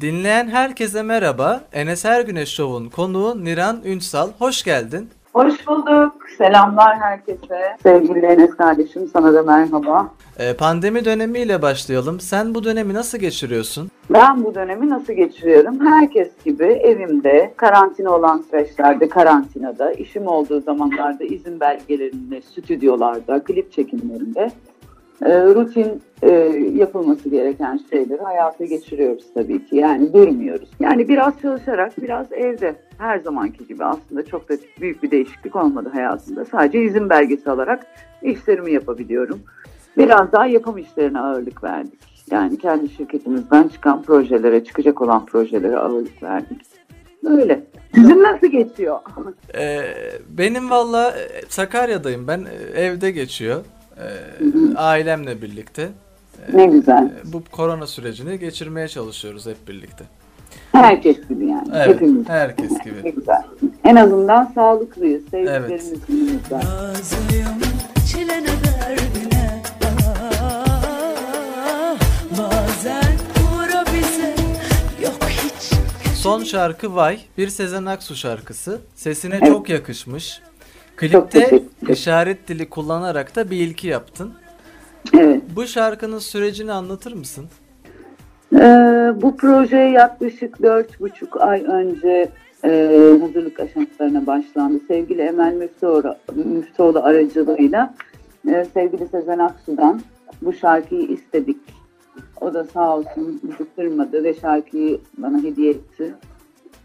Dinleyen herkese merhaba. Enes Ergüneş Show'un konuğu Niran Ünsal. Hoş geldin. Hoş bulduk. Selamlar herkese. Sevgili Enes kardeşim sana da merhaba. Ee, pandemi dönemiyle başlayalım. Sen bu dönemi nasıl geçiriyorsun? Ben bu dönemi nasıl geçiriyorum? Herkes gibi evimde, karantina olan süreçlerde karantinada, işim olduğu zamanlarda izin belgelerinde, stüdyolarda, klip çekimlerinde e, rutin e, yapılması gereken şeyleri hayata geçiriyoruz tabii ki. Yani durmuyoruz. Yani biraz çalışarak, biraz evde. Her zamanki gibi aslında çok da büyük bir değişiklik olmadı hayatımda. Sadece izin belgesi alarak işlerimi yapabiliyorum. Biraz daha yapım işlerine ağırlık verdik. Yani kendi şirketimizden çıkan projelere, çıkacak olan projelere ağırlık verdik. Öyle. Sizin nasıl geçiyor? Ee, benim valla Sakarya'dayım ben. Evde geçiyor. Ee, ailemle birlikte. Ne güzel. Ee, bu korona sürecini geçirmeye çalışıyoruz hep birlikte. Herkes gibi yani. Evet, Hepimiz. herkes Ne gibi. güzel. En azından sağlıklıyız. Sevdiklerimiz yanımızda. Razıyım çilene derdine ah, Bazen uğra bize yok hiç Son şarkı Vay, bir Sezen Aksu şarkısı. Sesine Evet. çok yakışmış. Klipte işaret dili kullanarak da bir ilki yaptın. Evet. Bu şarkının sürecini anlatır mısın? Ee, bu proje yaklaşık dört buçuk ay önce e, hazırlık aşamalarına başlandı. Sevgili Emel Müftüoğlu, Müftüoğlu aracılığıyla e, sevgili Sezen Aksu'dan bu şarkıyı istedik. O da sağ olsun bizi kırmadı ve şarkıyı bana hediye etti.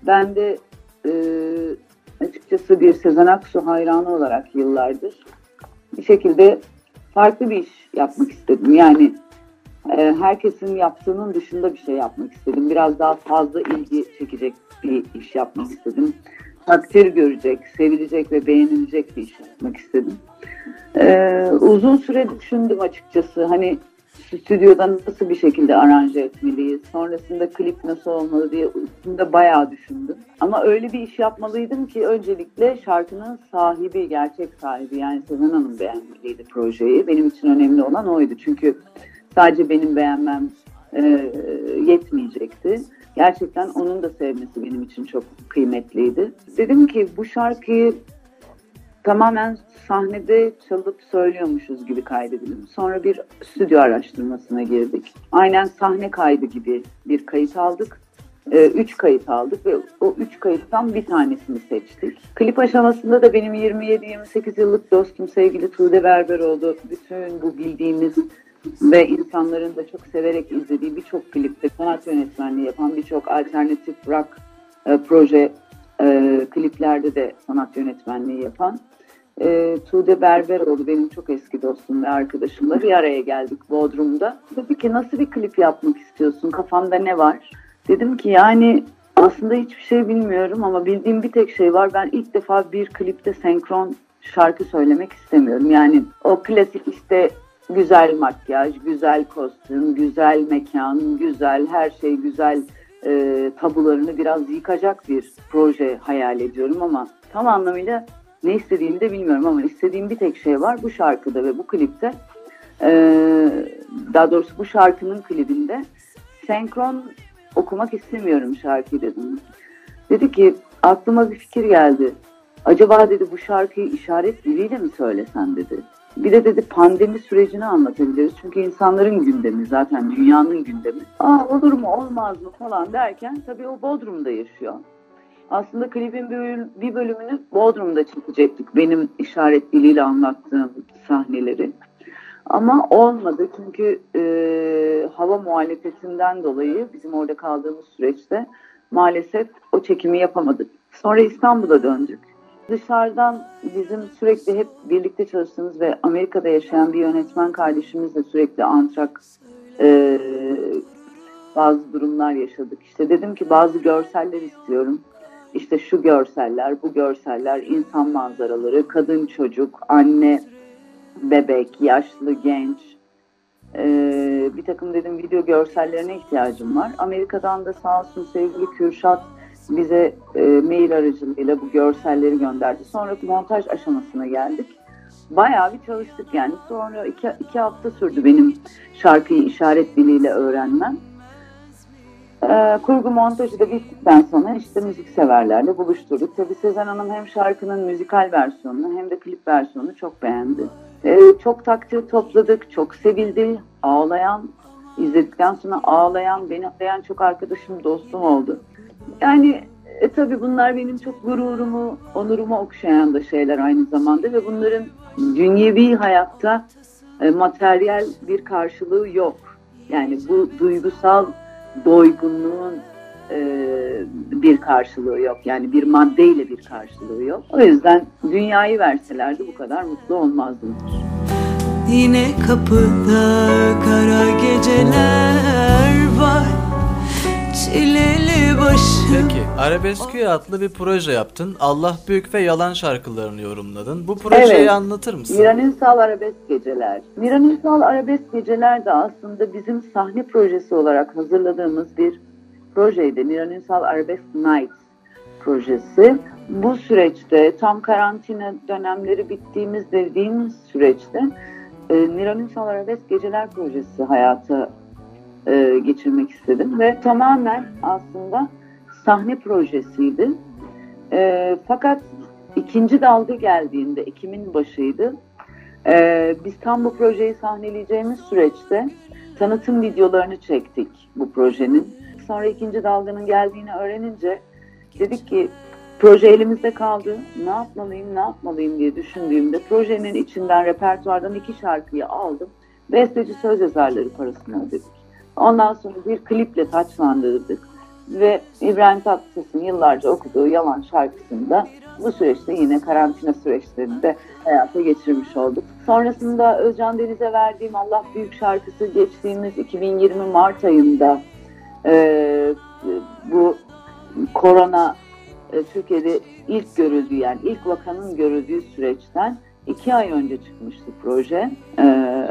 Ben de e, açıkçası bir Sezen Aksu hayranı olarak yıllardır bir şekilde farklı bir iş yapmak istedim. Yani e, herkesin yaptığının dışında bir şey yapmak istedim. Biraz daha fazla ilgi çekecek bir iş yapmak istedim. Takdir görecek, sevilecek ve beğenilecek bir iş yapmak istedim. E, uzun süre düşündüm açıkçası. Hani stüdyoda nasıl bir şekilde aranje etmeliyiz, sonrasında klip nasıl olmalı diye üstünde bayağı düşündüm. Ama öyle bir iş yapmalıydım ki öncelikle şarkının sahibi, gerçek sahibi yani Sezen Hanım beğenmeliydi projeyi. Benim için önemli olan oydu. Çünkü sadece benim beğenmem e, yetmeyecekti. Gerçekten onun da sevmesi benim için çok kıymetliydi. Dedim ki bu şarkıyı tamamen sahnede çalıp söylüyormuşuz gibi kaydedelim. Sonra bir stüdyo araştırmasına girdik. Aynen sahne kaydı gibi bir kayıt aldık. Ee, üç kayıt aldık ve o üç kayıttan bir tanesini seçtik. Klip aşamasında da benim 27-28 yıllık dostum sevgili Tuğde Berberoğlu bütün bu bildiğimiz ve insanların da çok severek izlediği birçok klipte sanat yönetmenliği yapan birçok alternatif rock e, proje e, kliplerde de sanat yönetmenliği yapan e, Tuğde Berberoğlu benim çok eski dostum ve arkadaşımla bir araya geldik Bodrum'da. Dedi ki nasıl bir klip yapmak istiyorsun? Kafanda ne var? Dedim ki yani aslında hiçbir şey bilmiyorum ama bildiğim bir tek şey var. Ben ilk defa bir klipte senkron şarkı söylemek istemiyorum. Yani o klasik işte güzel makyaj, güzel kostüm, güzel mekan, güzel her şey güzel e, tabularını biraz yıkacak bir proje hayal ediyorum ama tam anlamıyla ne istediğimi de bilmiyorum ama istediğim bir tek şey var bu şarkıda ve bu klipte. Ee, daha doğrusu bu şarkının klibinde senkron okumak istemiyorum şarkıyı dedim. Dedi ki aklıma bir fikir geldi. Acaba dedi bu şarkıyı işaret diliyle mi söylesen dedi. Bir de dedi pandemi sürecini anlatabiliriz. Çünkü insanların gündemi zaten dünyanın gündemi. Aa olur mu olmaz mı falan derken tabii o Bodrum'da yaşıyor. Aslında klibin bir bölüm- bir bölümünü Bodrum'da çekecektik. Benim işaret diliyle anlattığım sahneleri. Ama olmadı çünkü e, hava muhalefetinden dolayı bizim orada kaldığımız süreçte maalesef o çekimi yapamadık. Sonra İstanbul'a döndük. Dışarıdan bizim sürekli hep birlikte çalıştığımız ve Amerika'da yaşayan bir yönetmen kardeşimizle sürekli antrak e, bazı durumlar yaşadık. İşte dedim ki bazı görseller istiyorum. İşte şu görseller, bu görseller, insan manzaraları, kadın çocuk, anne, bebek, yaşlı, genç. Ee, bir takım dedim video görsellerine ihtiyacım var. Amerika'dan da sağ olsun sevgili Kürşat bize e, mail aracılığıyla bu görselleri gönderdi. Sonra montaj aşamasına geldik. Bayağı bir çalıştık yani. Sonra iki, iki hafta sürdü benim şarkıyı işaret diliyle öğrenmem. Ee, kurgu montajı da bittikten sonra işte müzikseverlerle buluşturduk. Tabii Sezen Hanım hem şarkının müzikal versiyonunu hem de klip versiyonunu çok beğendi. Ee, çok takdir topladık, çok sevildi. Ağlayan, izledikten sonra ağlayan, beni arayan çok arkadaşım, dostum oldu. Yani e, tabii bunlar benim çok gururumu, onurumu okşayan da şeyler aynı zamanda ve bunların dünyevi hayatta e, materyal bir karşılığı yok. Yani bu duygusal doygunluğun e, bir karşılığı yok. Yani bir maddeyle bir karşılığı yok. O yüzden dünyayı verselerdi bu kadar mutlu olmazdım. Yine kapıda kara geceler var Çileli başım Peki Arabesküye adlı bir proje yaptın. Allah Büyük ve Yalan şarkılarını yorumladın. Bu projeyi Evet. anlatır mısın? Miran Ünsal Arabesk Geceler. Miran Ünsal Arabesk Geceler de aslında bizim sahne projesi olarak hazırladığımız bir projeydi. Miran Ünsal Arabesk Nights projesi. Bu süreçte tam karantina dönemleri bittiğimiz dediğimiz süreçte e, Miran Ünsal Arabesk Geceler projesi hayata e, geçirmek istedim ve tamamen aslında sahne projesiydi. E, fakat ikinci dalga geldiğinde Ekim'in başıydı. E, biz tam bu projeyi sahneleyeceğimiz süreçte tanıtım videolarını çektik bu projenin. Sonra ikinci dalganın geldiğini öğrenince dedik ki proje elimizde kaldı. Ne yapmalıyım, ne yapmalıyım diye düşündüğümde projenin içinden repertuardan iki şarkıyı aldım. Besteci söz yazarları parasını ödedik. Ondan sonra bir kliple taçlandırdık ve İbrahim Tatlıses'in yıllarca okuduğu Yalan şarkısını da bu süreçte yine karantina süreçlerinde hayata geçirmiş olduk. Sonrasında Özcan Deniz'e verdiğim Allah Büyük şarkısı geçtiğimiz 2020 Mart ayında e, bu korona e, Türkiye'de ilk görüldüğü yani ilk vakanın görüldüğü süreçten iki ay önce çıkmıştı proje. E,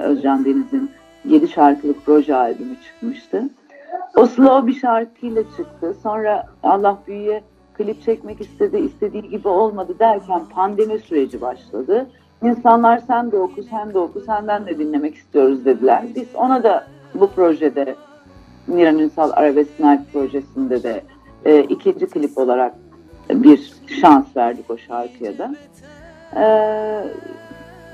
Özcan Deniz'in 7 şarkılık proje albümü çıkmıştı. O slow bir şarkıyla çıktı. Sonra Allah Büyü'ye klip çekmek istedi, istediği gibi olmadı derken pandemi süreci başladı. İnsanlar sen de oku, sen de oku, senden de dinlemek istiyoruz dediler. Biz ona da bu projede Miran Ünsal Arabesk projesinde de e, ikinci klip olarak bir şans verdik o şarkıya da. E,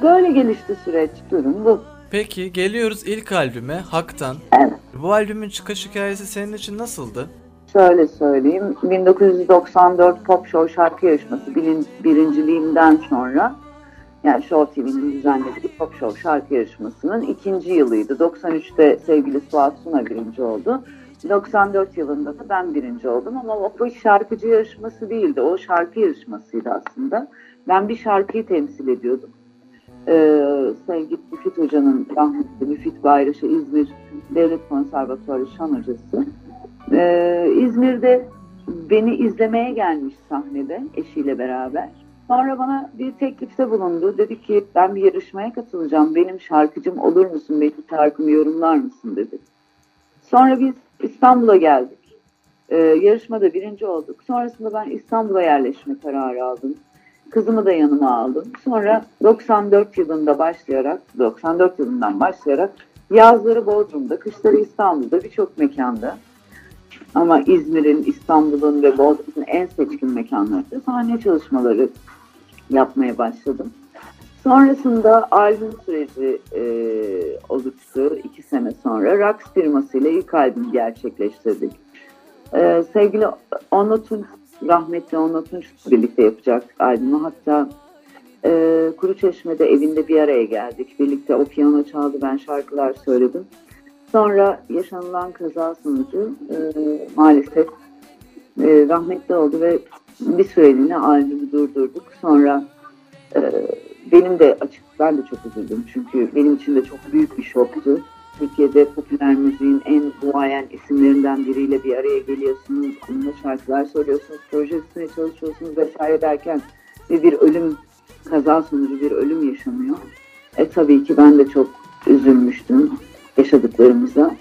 böyle gelişti süreç, durum bu. Peki geliyoruz ilk albüme Hak'tan. Evet. Bu albümün çıkış hikayesi senin için nasıldı? Şöyle söyleyeyim, 1994 Pop Show şarkı yarışması bilin, birinciliğinden sonra yani Show TV'nin düzenlediği Pop Show şarkı yarışmasının ikinci yılıydı. 93'te sevgili Suat Suna birinci oldu. 94 yılında da ben birinci oldum ama o bu şarkıcı yarışması değildi. O şarkı yarışmasıydı aslında. Ben bir şarkıyı temsil ediyordum. Ee, sevgili Müfit Hoca'nın rahmetli Müfit Bayraş'ı İzmir Devlet Konservatuarı şan hocası. Ee, İzmir'de beni izlemeye gelmiş sahnede eşiyle beraber. Sonra bana bir teklifte bulundu. Dedi ki ben bir yarışmaya katılacağım. Benim şarkıcım olur musun? Benim şarkımı yorumlar mısın dedi. Sonra biz İstanbul'a geldik. Ee, yarışmada birinci olduk. Sonrasında ben İstanbul'a yerleşme kararı aldım. Kızımı da yanıma aldım. Sonra 94 yılında başlayarak, 94 yılından başlayarak yazları Bodrum'da, kışları İstanbul'da birçok mekanda ama İzmir'in, İstanbul'un ve Bodrum'un en seçkin mekanlarında sahne çalışmaları yapmaya başladım. Sonrasında albüm süreci e, oluştu iki sene sonra. Rax firmasıyla ilk albüm gerçekleştirdik. E, sevgili Onla Tunç, rahmetli Onla Tunç'la birlikte yapacak albümü. Hatta e, Kuru Çeşme'de evinde bir araya geldik. Birlikte o piyano çaldı, ben şarkılar söyledim. Sonra yaşanılan kaza sonucu e, maalesef e, rahmetli oldu ve bir süreliğine albümü durdurduk. Sonra e, benim de açık, ben de çok üzüldüm çünkü benim için de çok büyük bir şoktu. Türkiye'de popüler müziğin en duayen isimlerinden biriyle bir araya geliyorsunuz, onunla şarkılar söylüyorsunuz, proje çalışıyorsunuz vesaire derken ve bir ölüm, kaza sonucu bir ölüm yaşanıyor. E tabii ki ben de çok üzülmüştüm yaşadıklarımıza.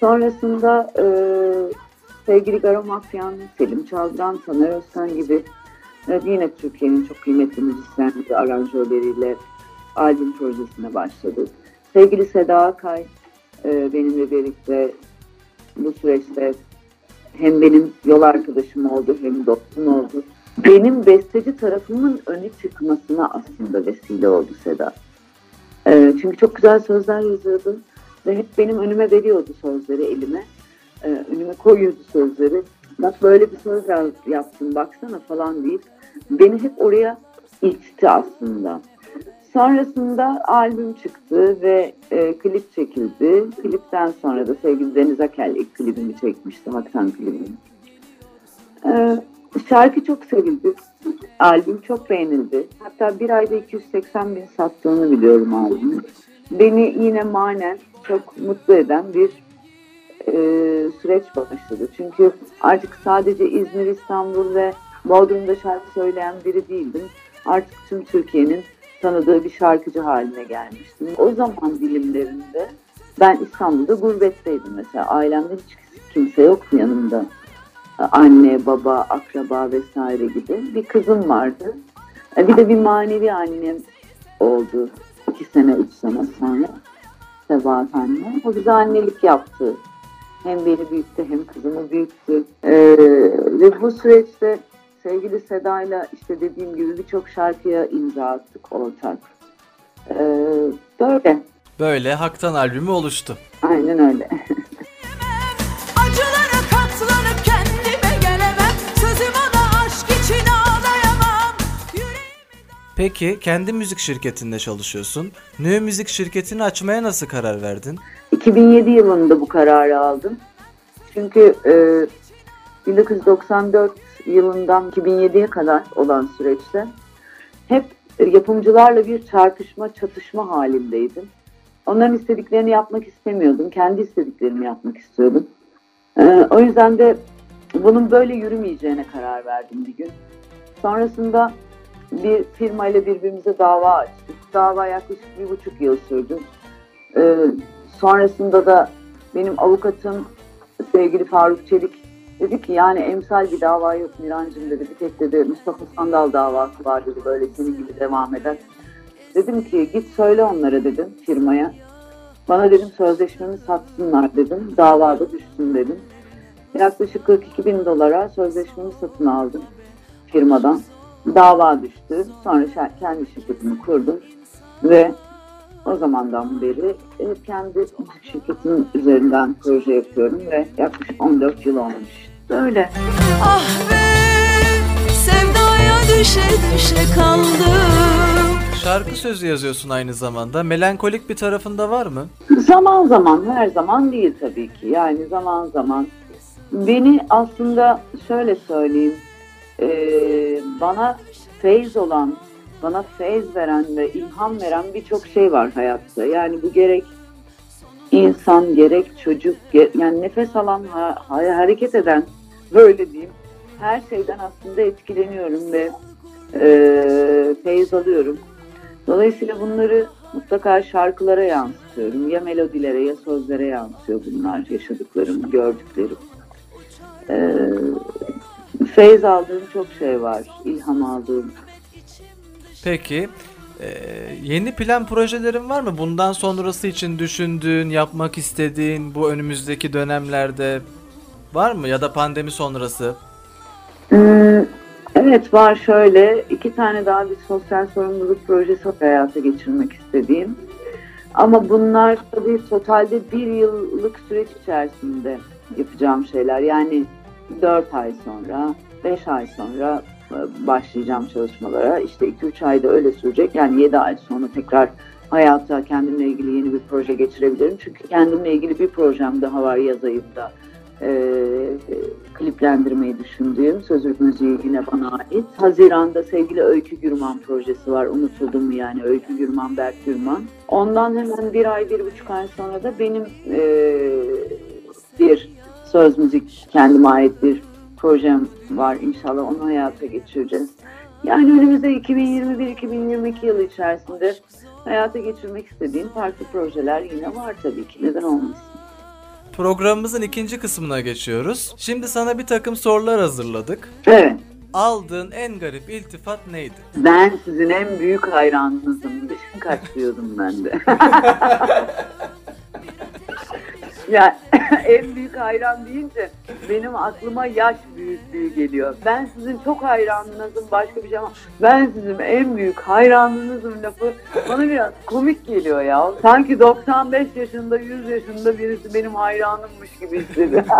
Sonrasında e, sevgili Garo Mafyan, Selim Çaldıran, Taner Özkan gibi e, yine Türkiye'nin çok kıymetli müzisyenleri, aranjörleriyle albüm projesine başladık. Sevgili Seda Akay e, benimle birlikte bu süreçte hem benim yol arkadaşım oldu hem dostum oldu. Benim besteci tarafımın öne çıkmasına aslında vesile oldu Seda. Ee, çünkü çok güzel sözler yazıyordu ve hep benim önüme veriyordu sözleri elime. Ee, önüme koyuyordu sözleri. Bak böyle bir söz yaptım baksana falan deyip beni hep oraya itti aslında. Sonrasında albüm çıktı ve e, klip çekildi. Klipten sonra da sevgili Deniz Akel ilk klibimi çekmişti, Haktan klibini. Ee, şarkı çok sevildi. Albüm çok beğenildi. Hatta bir ayda 280 bin sattığını biliyorum albümün. Beni yine manen çok mutlu eden bir e, süreç başladı. Çünkü artık sadece İzmir, İstanbul ve Bodrum'da şarkı söyleyen biri değildim. Artık tüm Türkiye'nin tanıdığı bir şarkıcı haline gelmiştim. O zaman dilimlerinde ben İstanbul'da gurbetteydim mesela. Ailemde hiç kimse yoktu yanımda. Anne, baba, akraba vesaire gibi. Bir kızım vardı. Bir de bir manevi annem oldu. iki sene, üç sene sonra. Sebahat anne. O bize annelik yaptı. Hem beni büyüttü hem kızımı büyüttü. Ee, ve bu süreçte sevgili Seda'yla işte dediğim gibi birçok şarkıya imza attık ortak. Ee, böyle. Böyle Haktan albümü oluştu. Aynen öyle. Acılara katlanıp kendime gelemem Sözüm ona aşk için ağlayamam Yüreğimi Peki kendi müzik şirketinde çalışıyorsun. Nö Müzik şirketini açmaya nasıl karar verdin? 2007 yılında bu kararı aldım. Çünkü e, 1994 yılından 2007'ye kadar olan süreçte hep yapımcılarla bir çarpışma, çatışma halindeydim. Onların istediklerini yapmak istemiyordum. Kendi istediklerimi yapmak istiyordum. E, o yüzden de bunun böyle yürümeyeceğine karar verdim bir gün. Sonrasında bir firmayla birbirimize dava açtık. Dava yaklaşık bir buçuk yıl sürdü. E, sonrasında da benim avukatım sevgili Faruk Çelik dedi ki yani emsal bir dava yok Mirancım dedi. Bir tek dedi Mustafa Sandal davası var dedi böyle senin gibi devam eden. Dedim ki git söyle onlara dedim firmaya. Bana dedim sözleşmemi satsınlar dedim. Davada düşsün dedim. Yaklaşık 42 bin dolara sözleşmemi satın aldım firmadan. Dava düştü. Sonra kendi şirketimi kurdum. Ve o zamandan beri hep kendi müzik şirketimin üzerinden proje yapıyorum ve yaklaşık 14 yıl olmuş. Böyle. Ah be sevdaya düşe düşe kaldım Şarkı sözü yazıyorsun aynı zamanda. Melankolik bir tarafında var mı? Zaman zaman, her zaman değil tabii ki. Yani zaman zaman. Beni aslında şöyle söyleyeyim. eee, bana feyz olan, bana feyz veren ve ilham veren birçok şey var hayatta. Yani bu gerek insan, gerek çocuk, yani nefes alan, ha- ha- hareket eden, böyle diyeyim. Her şeyden aslında etkileniyorum ve eee feyz alıyorum. Dolayısıyla bunları mutlaka şarkılara yansıtıyorum. Ya melodilere ya sözlere yansıyor bunlar yaşadıklarım, gördüklerim. Ee, feyz aldığım çok şey var, ilham aldığım. Peki e, yeni plan projelerin var mı? Bundan sonrası için düşündüğün, yapmak istediğin bu önümüzdeki dönemlerde var mı? Ya da pandemi sonrası? Hmm, evet var şöyle iki tane daha bir sosyal sorumluluk projesi hayata geçirmek istediğim. Ama bunlar tabii totalde bir yıllık süreç içerisinde yapacağım şeyler. Yani dört ay sonra, beş ay sonra başlayacağım çalışmalara. İşte iki üç ayda öyle sürecek. Yani yedi ay sonra tekrar hayata kendimle ilgili yeni bir proje geçirebilirim. Çünkü kendimle ilgili bir projem daha var yaz ayında. E, kliplendirmeyi düşündüğüm sözü müziği yine bana ait. Haziran'da sevgili Öykü Gürman projesi var. Unutuldum mu yani Öykü Gürman, Berk Gürman. Ondan hemen bir ay, bir buçuk ay sonra da benim e, bir söz müzik kendime ait bir projem var. İnşallah onu hayata geçireceğiz. Yani önümüzde 2021-2022 yılı içerisinde hayata geçirmek istediğim farklı projeler yine var tabii ki. Neden olmasın? Programımızın ikinci kısmına geçiyoruz. Şimdi sana bir takım sorular hazırladık. Evet. Aldığın en garip iltifat neydi? Ben sizin en büyük hayranınızım. Dışın kaç diyordum ben de. Yani en büyük hayran deyince benim aklıma yaş büyüklüğü geliyor. Ben sizin çok hayranınızım başka bir şey ama ben sizin en büyük hayranınızım lafı bana biraz komik geliyor ya. Sanki 95 yaşında 100 yaşında birisi benim hayranımmış gibi hissediyorum.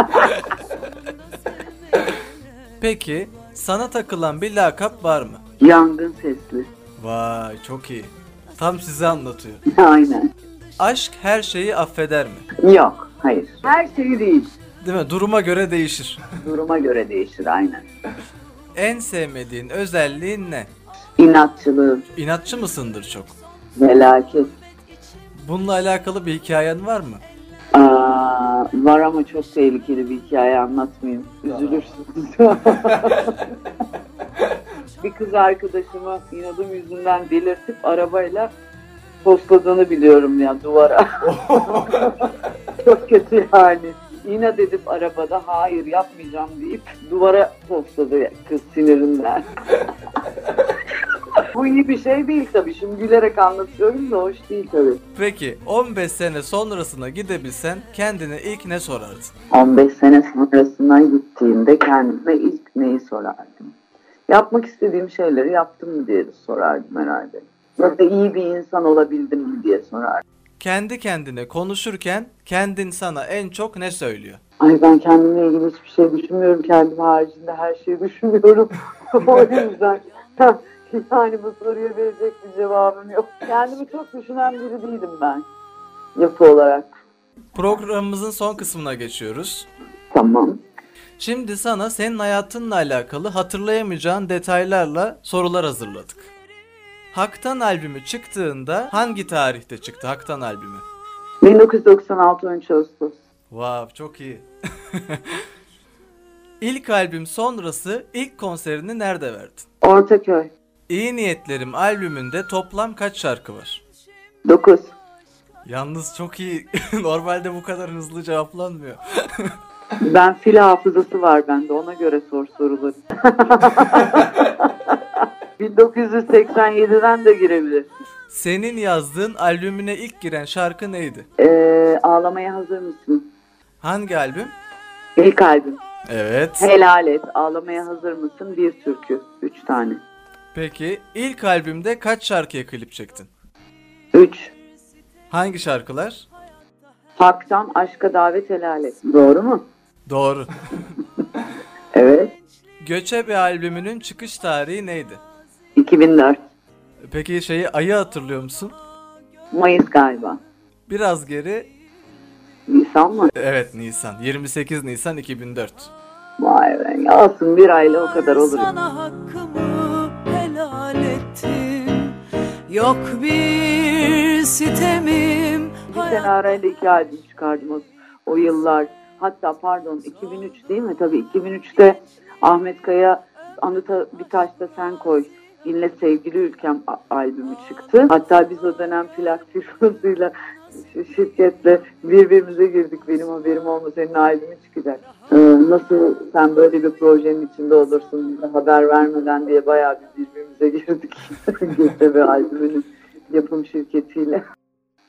Peki sana takılan bir lakap var mı? Yangın sesli. Vay çok iyi. Tam size anlatıyor. Aynen. Aşk her şeyi affeder mi? Yok, hayır. Her şey değil. Değil mi? Duruma göre değişir. Duruma göre değişir aynen. En sevmediğin özelliğin ne? İnatçılığı, İnatçı mısındır çok? felaket. Bununla alakalı bir hikayen var mı? Aa, var ama çok tehlikeli bir hikaye anlatmayayım. Üzülürsünüz. bir kız arkadaşımı inadım yüzünden delirtip arabayla postladığını biliyorum ya duvara. çok kötü yani. İnat edip arabada hayır yapmayacağım deyip duvara posladı kız sinirinden. Bu iyi bir şey değil tabii. Şimdi gülerek anlatıyorum da hoş değil tabii. Peki 15 sene sonrasına gidebilsen kendine ilk ne sorardın? 15 sene sonrasına gittiğimde kendime ilk neyi sorardım? Yapmak istediğim şeyleri yaptım mı diye sorardım herhalde. Ya da iyi bir insan olabildim mi diye sorardım. Kendi kendine konuşurken kendin sana en çok ne söylüyor? Ay ben kendimle ilgili hiçbir şey düşünmüyorum. Kendim haricinde her şeyi düşünüyorum. o yüzden yani bu soruya verecek bir cevabım yok. Kendimi çok düşünen biri değilim ben. Yapı olarak. Programımızın son kısmına geçiyoruz. Tamam. Şimdi sana senin hayatınla alakalı hatırlayamayacağın detaylarla sorular hazırladık. Haktan albümü çıktığında hangi tarihte çıktı Haktan albümü? 1996 13 Ağustos. Wow çok iyi. İlk albüm sonrası ilk konserini nerede verdin? Ortaköy. İyi Niyetlerim albümünde toplam kaç şarkı var? 9. Yalnız çok iyi. Normalde bu kadar hızlı cevaplanmıyor. Ben fil hafızası var bende. Ona göre sor soruları. 1987'den de girebilir. Senin yazdığın albümüne ilk giren şarkı neydi? Ee, ağlamaya hazır mısın? Hangi albüm? İlk albüm. Evet. Helal et. Ağlamaya hazır mısın? Bir türkü. Üç tane. Peki ilk albümde kaç şarkıya klip çektin? Üç. Hangi şarkılar? Hak'tan aşka davet helal et. Doğru mu? Doğru. Evet. Göçebe albümünün çıkış tarihi neydi? 2004. Peki şeyi ayı hatırlıyor musun? Mayıs galiba. Biraz geri Nisan mı? evet Nisan. 28 Nisan 2004. Vay be. Olsun bir ayla o kadar olur. Sana hakkımı helal ettim Yok bir sitemim Bir sene arayla iki albüm çıkardım o, o yıllar. Hatta pardon 2003 değil mi? Tabii 2003'te Ahmet Kaya Anıta bir taşta sen koy. Dinle sevgili ülkem albümü çıktı. Hatta biz o dönem plak firmasıyla şirketle birbirimize girdik. Benim haberim olma senin albümü çıkacak. Ee, nasıl sen böyle bir projenin içinde olursun bize haber vermeden diye bayağı bir birbirimize girdik. Göçebe albümünün yapım şirketiyle.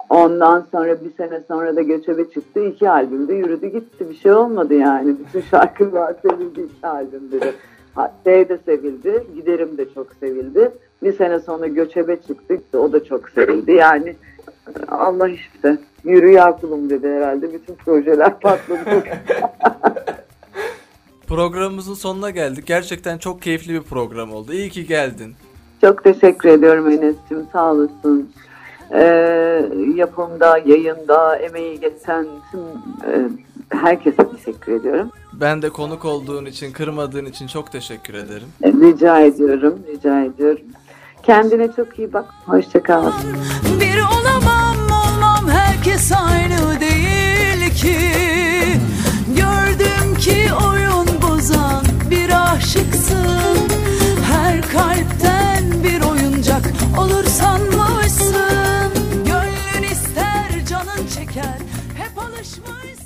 Ondan sonra bir sene sonra da Göçebe çıktı. iki albümde yürüdü gitti. Bir şey olmadı yani. Bütün şarkılar sevildi iki albümde de. Ha, Şey de sevildi. Giderim de çok sevildi. Bir sene sonra Göçebe çıktı. O da çok sevildi. Yani Allah işte. Yürü ya kulum dedi herhalde. Bütün projeler patladı. Programımızın sonuna geldik. Gerçekten çok keyifli bir program oldu. İyi ki geldin. Çok teşekkür ediyorum Enes'cim. Sağ olasın. Ee, yapımda, yayında emeği geçen tüm e, herkese teşekkür ediyorum. Ben de konuk olduğun için, kırmadığın için çok teşekkür ederim. E, rica ediyorum, rica ediyorum. Kendine çok iyi bak. Hoşçakal. Bir olamam olmam herkes aynı değil ki. Gördüm ki oyun bozan bir aşıksın. Her kalpten bir oyuncak olur sanmışsın. Gönlün ister canın çeker hep alışmışsın.